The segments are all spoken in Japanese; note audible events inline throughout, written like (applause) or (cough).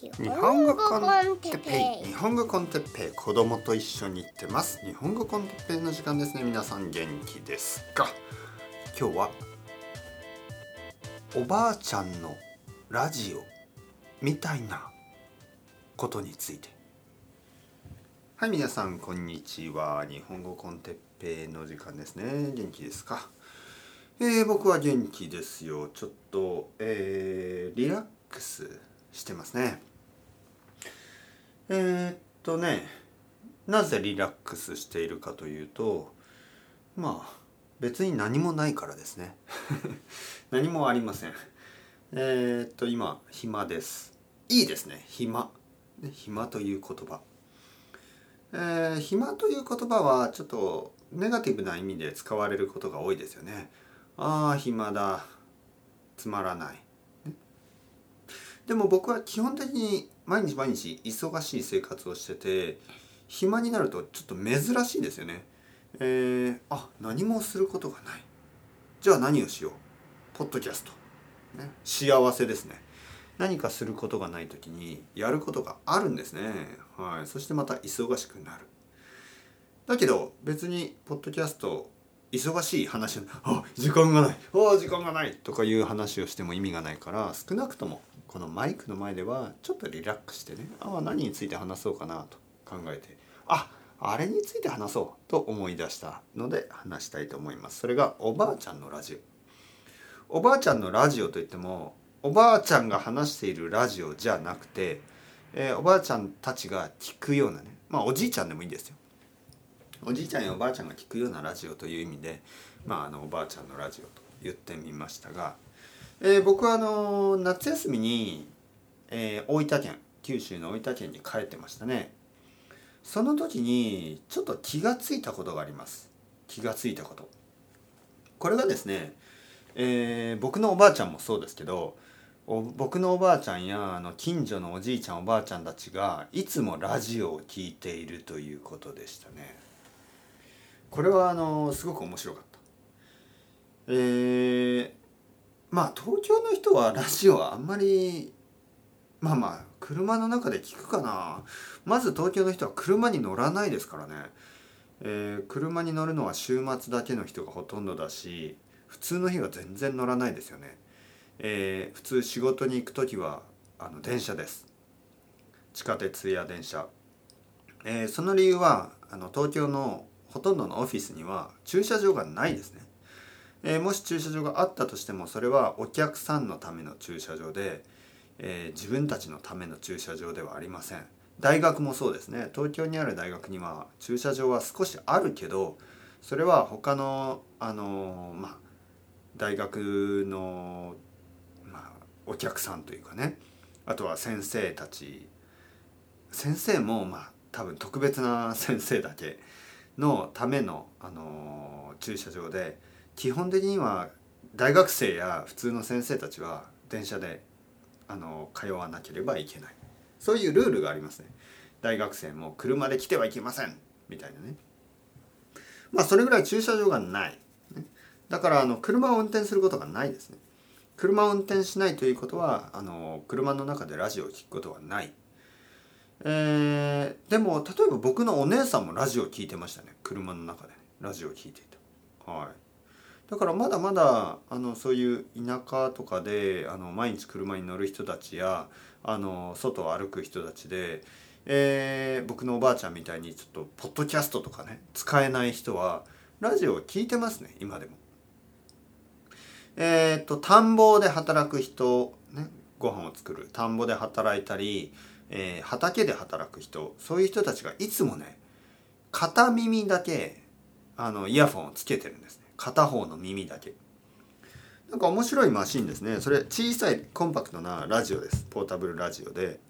日本語 con Teppei。日本語 con Teppei。子供と一緒に行ってます。日本語 con Teppei の時間ですね。皆さん元気ですか？今日はおばあちゃんのラジオみたいなことについて。はい皆さんこんにちは。日本語 con Teppei の時間ですね。元気ですか？えー、僕は元気ですよ。ちょっと、えー、リラックスしてますね、とねなぜリラックスしているかというとまあ別に何もないからですね。(laughs) 何もありません。えー、っと今暇です。いいですね。暇。暇という言葉。えー、暇という言葉はちょっとネガティブな意味で使われることが多いですよね。ああ暇だ。つまらない。でも僕は基本的に毎日毎日忙しい生活をしてて暇になるとちょっと珍しいですよね。えー、あ何もすることがない。じゃあ何をしよう。ポッドキャスト。ね、幸せですね。何かすることがない時にやることがあるんですね。はい。そしてまた忙しくなる。だけど別にポッドキャスト忙しい話。あ時間がない。あ時間がないとかいう話をしても意味がないから少なくともこのマイクの前ではちょっとリラックスしてね。あ何について話そうかなと考えて。ああれについて話そうと思い出したので話したいと思います。それがおばあちゃんのラジオ。おばあちゃんのラジオといってもおばあちゃんが話しているラジオじゃなくて、えー、おばあちゃんたちが聞くようなね。まあおじいちゃんでもいいんですよ。おじいちゃんやおばあちゃんが聞くようなラジオという意味でまああのおばあちゃんのラジオと言ってみましたがえー、僕はあの夏休みに、えー、大分県九州の大分県に帰ってましたね。その時にちょっと気がついたことがあります。気がついたこと。これがですね、えー、僕のおばあちゃんもそうですけど僕のおばあちゃんやあの近所のおじいちゃんおばあちゃんたちがいつもラジオを聴いているということでしたね。これはあのすごく面白かった。えー、まあ東京の人はラジオはあんまりまあまあ車の中で聞くかな。まず東京の人は車に乗らないですからね、えー、車に乗るのは週末だけの人がほとんどだし普通の日は全然乗らないですよね、えー、普通仕事に行く時はあの電車です。地下鉄や電車、えー、その理由はあの東京のほとんどのオフィスには駐車場がないですね。えー、もし駐車場があったとしてもそれはお客さんのための駐車場で、えー、自分たちのための駐車場ではありません。大学もそうですね。東京にある大学には駐車場は少しあるけどそれは他のあのー、まあ大学の、まあ、お客さんというかね。あとは先生たち。先生もまあ多分特別な先生だけ。のための、あのー、駐車場で基本的には大学生や普通の先生たちは電車であの通わなければいけない。そういうルールがありますね。大学生も車で来てはいけません。みたいなね。まあそれぐらい駐車場がない、ね、だからあの車を運転することがないですね。車を運転しないということはあの車の中でラジオを聴くことはない。えー、でも例えば僕のお姉さんもラジオを聴いてましたね。車の中で、ラジオを聴いていたはい。だからまだまだあのそういう田舎とかであの毎日車に乗る人たちやあの外を歩く人たちで、えー、僕のおばあちゃんみたいにちょっとポッドキャストとかね使えない人はラジオを聞いてますね今でも。えっ、と田んぼで働く人、ね、ご飯を作る。田んぼで働いたり、えー、畑で働く人そういう人たちがいつもね片耳だけあのイヤフォンをつけてるんですね。片方の耳だけ。なんか面白いマシンですね。それ小さいコンパクトなラジオです。ポータブルラジオで。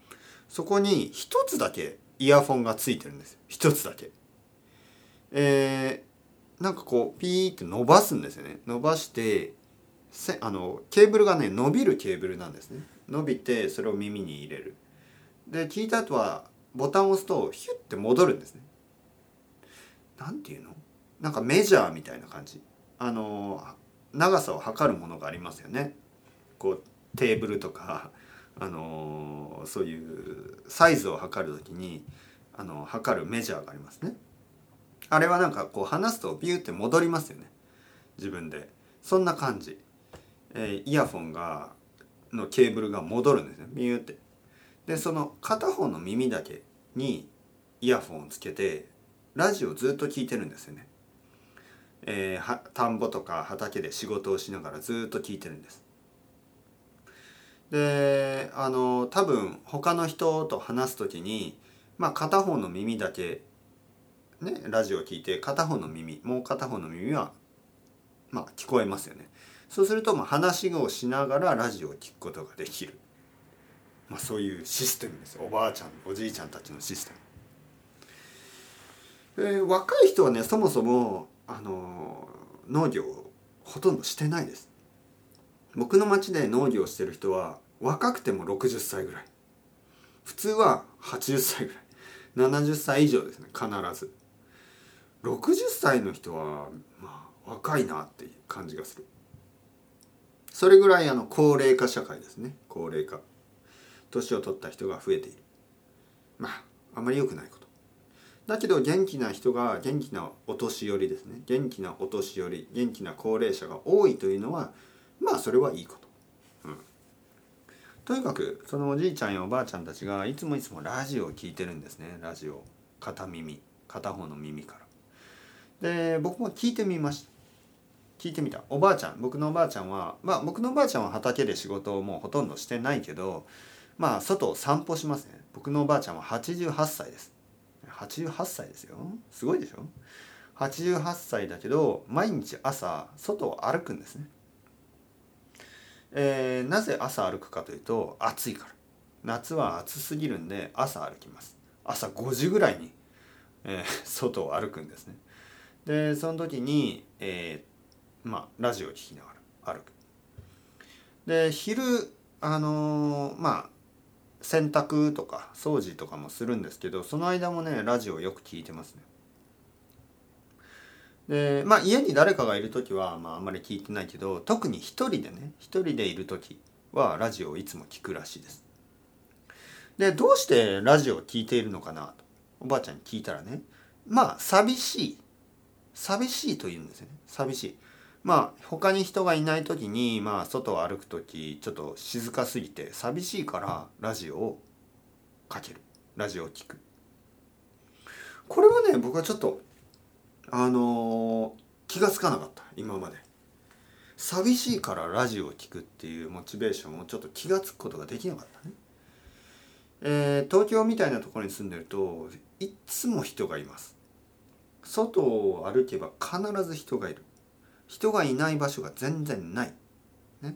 そこに一つだけイヤフォンがついてるんです。一つだけ。えー、なんかこうピーって伸ばすんですよね。伸ばしてせあのケーブルがね伸びるケーブルなんですね。伸びてそれを耳に入れる。で聞いた後はボタンを押すとヒュッて戻るんですね。なんていうの？なんかメジャーみたいな感じ。あの長さを測るものがありますよね。こうテーブルとかあのそういうサイズを測る時にあの測るメジャーがありますね。あれはなんかこう離すとビューって戻りますよね。自分で。そんな感じ、えー、イヤフォンがのケーブルが戻るんですね。ビューって。でその片方の耳だけにイヤフォンをつけてラジオをずっと聞いてるんですよね、えー、田んぼとか畑で仕事をしながらずっと聞いてるんです。であの多分他の人と話す時にまあ片方の耳だけねラジオを聞いて片方の耳もう片方の耳はまあ聞こえますよね。そうするとまあ話をしながらラジオを聞くことができる、まあ、そういうシステムですおばあちゃんおじいちゃんたちのシステム、えー、若い人はねそもそもあの農業をほとんどしてないです。僕の町で農業してる人は若くても60歳ぐらい。普通は80歳ぐらい。70歳以上ですね必ず。60歳の人はまあ若いなっていう感じがする。それぐらいあの高齢化社会ですね。高齢化。年を取った人が増えている。まああまり良くないこと。だけど元気な人が元気なお年寄りですね。元気なお年寄り元気な高齢者が多いというのはまあそれはいいこと、うん、とにかくそのおじいちゃんやおばあちゃんたちがいつもいつもラジオを聞いてるんですね。ラジオ。片耳。片方の耳から。で僕も聞いてみました聞いてみた。おばあちゃん。僕のおばあちゃんはまあ僕のおばあちゃんは畑で仕事をもうほとんどしてないけどまあ外を散歩しますね。僕のおばあちゃんは88歳です。88歳ですよ。すごいでしょ。88歳だけど毎日朝外を歩くんですね。えー、なぜ朝歩くかというと暑いから。夏は暑すぎるんで朝歩きます。朝5時ぐらいに、えー、外を歩くんですね。でその時に、えー、まあラジオを聴きながら歩く。で昼あのー、まあ洗濯とか掃除とかもするんですけどその間もねラジオよく聞いてますねでまあ家に誰かがいる時は、まあ、あんまり聞いてないけど特に一人でね一人でいる時はラジオをいつも聞くらしいです。でどうしてラジオを聞いているのかなとおばあちゃんに聞いたらねまあ寂しい寂しいと言うんですよね寂しい。まあ他に人がいない時にまあ外を歩く時ちょっと静かすぎて寂しいからラジオをかける。ラジオを聞く。これはね僕はちょっとあの気が付かなかった。今まで。寂しいからラジオを聴くっていうモチベーションをちょっと気が付くことができなかったね。えー、東京みたいなところに住んでるといつも人がいます。外を歩けば必ず人がいる。人がいない場所が全然ない、ね。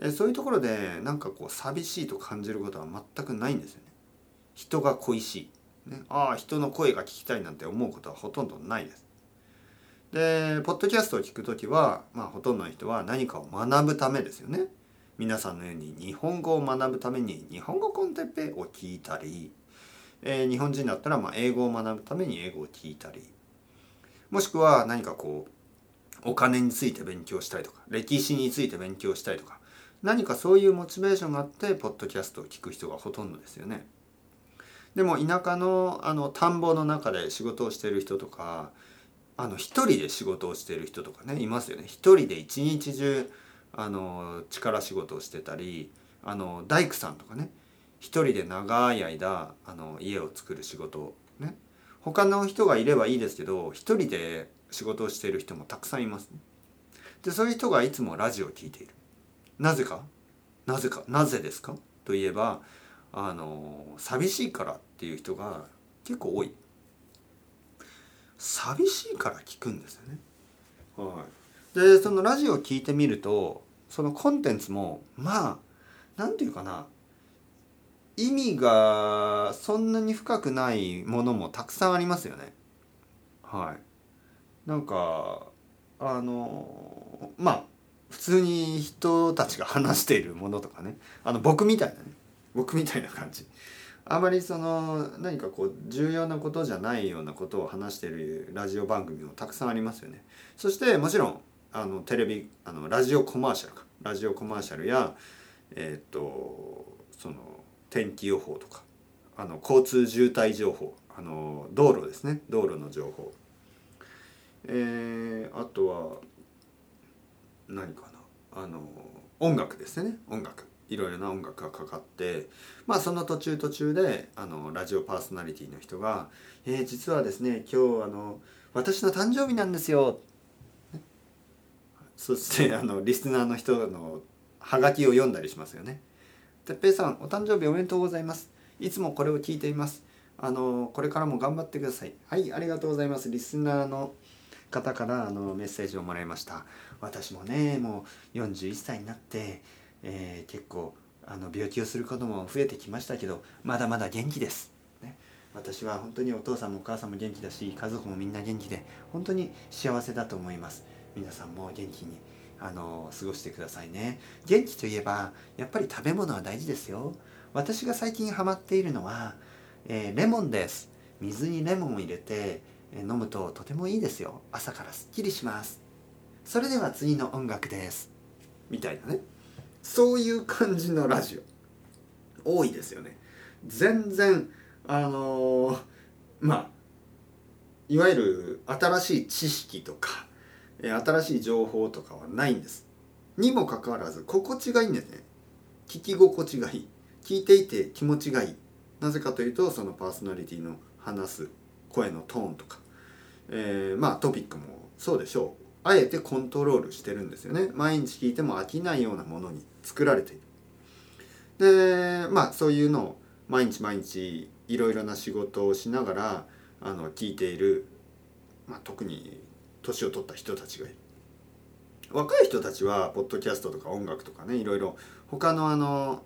え、そういうところでなんかこう寂しいと感じることは全くないんですよね。人が恋しい、ね、ああ人の声が聞きたいなんて思うことはほとんどないです。でポッドキャストを聞く時は、まあ、ほとんどの人は何かを学ぶためですよね。皆さんのように日本語を学ぶために日本語コンテッペを聞いたり、えー、日本人だったらまあ英語を学ぶために英語を聞いたり。もしくは何かこうお金について勉強したりとか歴史について勉強したりとか何かそういうモチベーションがあってポッドキャストを聞く人がほとんどですよね。でも田舎のあの田んぼの中で仕事をしている人とかあの一人で仕事をしている人とかねいますよね一人で一日中あの力仕事をしてたりあの大工さんとかね一人で長い間あの家を作る仕事ね他の人がいればいいですけど一人で仕事をしている人もたくさんいます、ね、でそういう人がいつもラジオを聴いている。なぜか？なぜか？なぜですか？といえばあの寂しいからっていう人が結構多い。寂しいから聞くんですよね。はい、でそのラジオを聞いてみるとそのコンテンツもまあ何て言うかな。意味がそんなに深くないものもたくさんありますよね。はい。なんかあのまあ普通に人たちが話しているものとかね。あの僕みたいなね。僕みたいな感じ。あまりその何かこう重要なことじゃないようなことを話しているラジオ番組もたくさんありますよね。そしてもちろんあのテレビあのラジオコマーシャルか。ラジオコマーシャルやえっ、とその天気予報とか。あの交通渋滞情報。あの道路ですね。道路の情報。えー、あとは何かな？あの音楽ですね音楽いろいろな音楽がかかってまあその途中途中であのラジオパーソナリティの人が「えー、実はですね今日あの私の誕生日なんですよ」そしてあのリスナーの人のハガキを読んだりしますよね。てっぺいさんお誕生日おめでとうございます。いつもこれを聞いています。あのこれからも頑張ってください。はいありがとうございます。リスナーの方からあのメッセージをもらいました。私もねもう41歳になって、えー、結構あの病気をすることも増えてきましたけどまだまだ元気です。ね、私は本当にお父さんもお母さんも元気だし家族もみんな元気で本当に幸せだと思います。皆さんも元気にあの過ごしてくださいね元気といえばやっぱり食べ物は大事ですよ私が最近ハマっているのは、えー、レモンです水にレモンを入れて、飲むととてもいいですよ。朝からすっきりします。それでは次の音楽です。みたいなね。そういう感じのラジオ。多いですよね。全然あのー、まあいわゆる新しい知識とか新しい情報とかはないんです。にもかかわらず心地がいいんですね。聞き心地がいい。聞いていて気持ちがいい。なぜかというとそのパーソナリティの話す声のトーンとか、えー、まあトピックもそうでしょう。あえてコントロールしてるんですよね。毎日聞いても飽きないようなものに作られている。でまあそういうのを毎日毎日いろいろな仕事をしながらあの聞いている、まあ、特に年を取った人たちがいる。若い人たちはポッドキャストとか音楽とかねいろいろ他のあの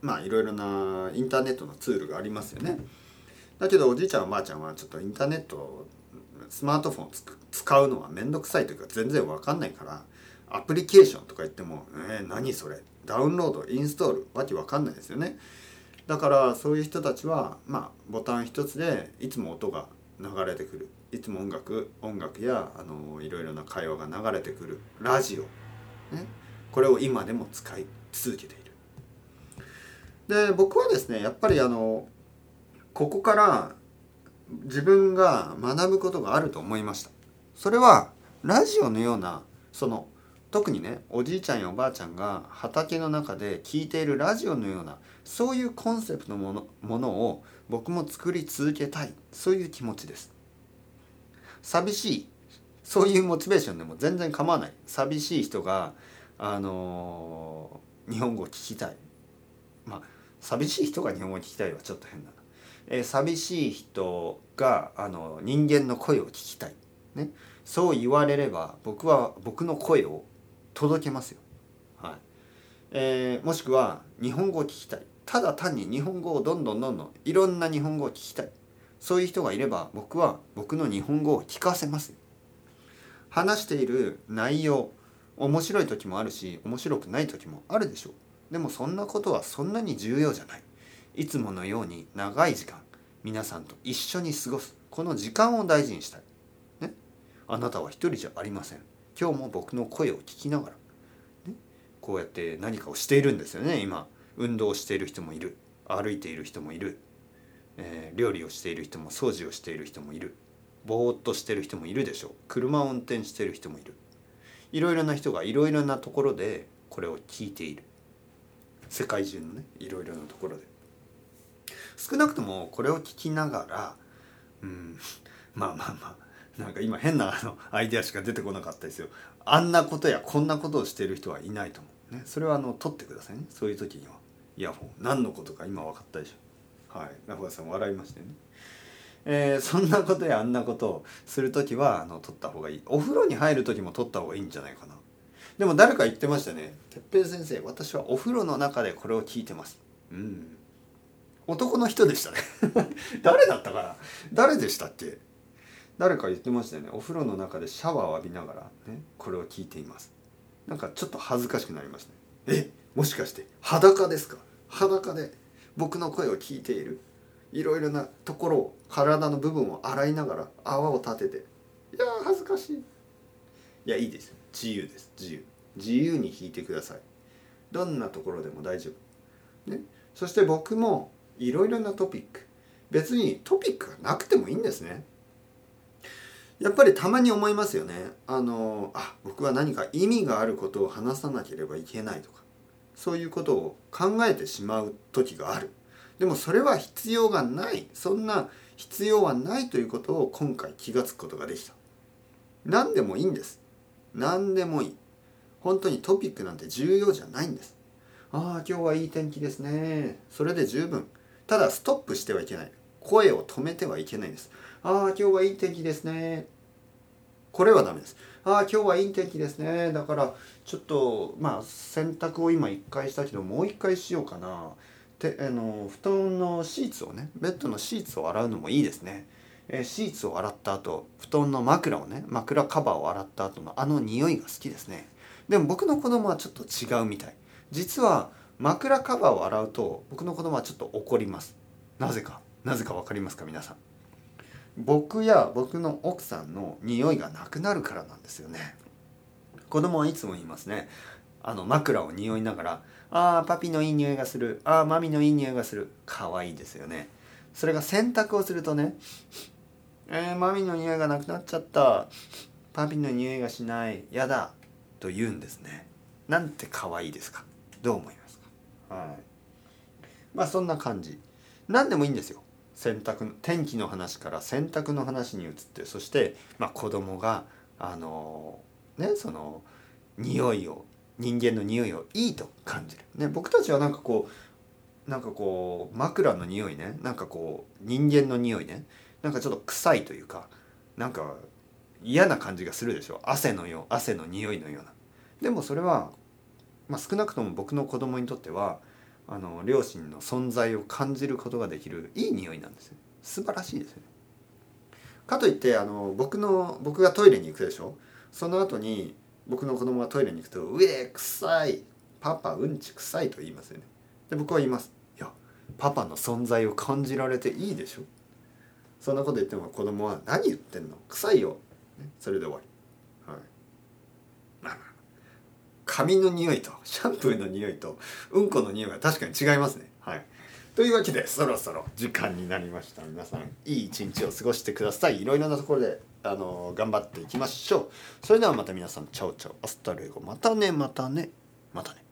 まあいろいろなインターネットのツールがありますよね。だけどおじいちゃんおばあちゃんはちょっとインターネットスマートフォン使うのは面倒くさいというか全然わかんないからアプリケーションとか言っても「えー、何それ？ダウンロードインストール」わけわかんないですよねだからそういう人たちはまあボタン一つでいつも音が流れてくる。いつも音楽音楽やあのいろいろな会話が流れてくる。ラジオ、ね、これを今でも使い続けている。で僕はですねやっぱりあのここから自分が学ぶことがあると思いました。それはラジオのようなその特にねおじいちゃんやおばあちゃんが畑の中で聞いているラジオのようなそういうコンセプトのものものを僕も作り続けたい。そういう気持ちです。寂しい。そういうモチベーションでも全然構わない。寂しい人があのー、日本語を聞きたい。まあ寂しい人が日本語を聞きたいはちょっと変な、えー、寂しい人があの人間の声を聞きたい。ね。そう言われれば僕は僕の声を届けますよ。はい。えー、もしくは日本語を聞きたい。ただ単に日本語をどんどんどんどんいろんな日本語を聞きたい。そういう人がいれば僕は僕の日本語を聞かせます話している内容面白い時もあるし面白くない時もあるでしょう。でもそんなことはそんなに重要じゃない。いつものように長い時間皆さんと一緒に過ごす。この時間を大事にしたい。ね？あなたは一人じゃありません。今日も僕の声を聞きながら、ね、こうやって何かをしているんですよね。今運動している人もいる。歩いている人もいる、えー、料理をしている人も掃除をしている人もいる。ぼーっとしてる人もいるでしょう。車を運転している人もいる。いろいろな人がいろいろなところでこれを聞いている。世界中のねいろいろなところで。少なくともこれを聞きながらうん (laughs) まあまあまあなんか今変なあのアイデアしか出てこなかったですよ。あんなことやこんなことをしている人はいないと思う。ね。それはあの取ってくださいね。そういう時には。イヤホン。何のことか今分かったでしょ。はい。中川さん笑いましたね。えー、そんなことやあんなことをする時はあの取った方がいい。お風呂に入る時も取った方がいいんじゃないかな。でも誰か言ってましたね「哲平先生私はお風呂の中でこれを聞いてます」うん。男の人でしたね。(laughs) 誰だったかな？誰でしたっけ？誰か言ってましたよね。お風呂の中でシャワーを浴びながらねこれを聞いています。なんかちょっと恥ずかしくなりましたね。え？もしかして裸ですか？裸で僕の声を聞いている。いろいろなところを体の部分を洗いながら泡を立てて。いや恥ずかしい。いやいいです。自由です。自由。自由に弾いてください。どんなところでも大丈夫。ね？そして僕もいろいろなトピック。別にトピックがなくてもいいんですね。やっぱりたまに思いますよね。あのあ僕は何か意味があることを話さなければいけないとか。そういうことを考えてしまう時がある。でもそれは必要がない。そんな必要はないということを今回気がつくことができた。何でもいいんです。何でもいい。本当にトピックなんて重要じゃないんです。ああ今日はいい天気ですね。それで十分。ただストップしてはいけない。声を止めてはいけないんですああ今日はいい天気ですね。これはダメですああ今日はいい天気ですね。だからちょっとまあ洗濯を今1回したけどもう1回しようかな。であの布団のシーツをねベッドのシーツを洗うのもいいですね、えシーツを洗った後布団の枕をね枕カバーを洗った後のあの匂いが好きですね。でも僕の子供はちょっと違うみたい。実は枕カバーを洗うと僕の子供はちょっと怒ります。なぜか。なぜか分かりますか皆さん。僕や僕の奥さんの匂いがなくなるからなんですよね。子供はいつも言いますね。あの枕を匂いながら「ああパピのいい匂いがする。ああマミのいい匂いがする」可愛いですよね。それが洗濯をするとね「えー、マミの匂いがなくなっちゃった。パピの匂いがしない。やだ」と言うんですね。なんて可愛いですか。どう思います？はい。まあそんな感じ。何でもいいんですよ。洗濯天気の話から洗濯の話に移ってそして、まあ、子供があのねその匂いを人間の匂いをいいと感じる、ね、僕たちはなんかこうなんかこう枕の匂いね。なんかこう人間の匂いね。なんかちょっと臭いというかなんか嫌な感じがするでしょ。汗のよう汗の匂いのような。でもそれは、まあ、少なくとも僕の子供にとってはあの両親の存在を感じることができるいい匂いなんですよ。素晴らしいですよね。かといってあの僕の僕がトイレに行くでしょ？その後に僕の子供がトイレに行くと「うえ臭いパパうんち臭い」と言いますよね。で僕は言いますいやパパの存在を感じられていいでしょ？そんなこと言っても子供は「何言ってんの？臭いよ」ね、それで終わりはいまあまあ髪の匂いとシャンプーの匂いとうんこの匂いが確かに違いますね。はい。というわけでそろそろ時間になりました。皆さんいい一日を過ごしてください。いろいろなところであの頑張っていきましょう。それではまた皆さんチャオチャオ。 hasta luego。またねまたねまたね。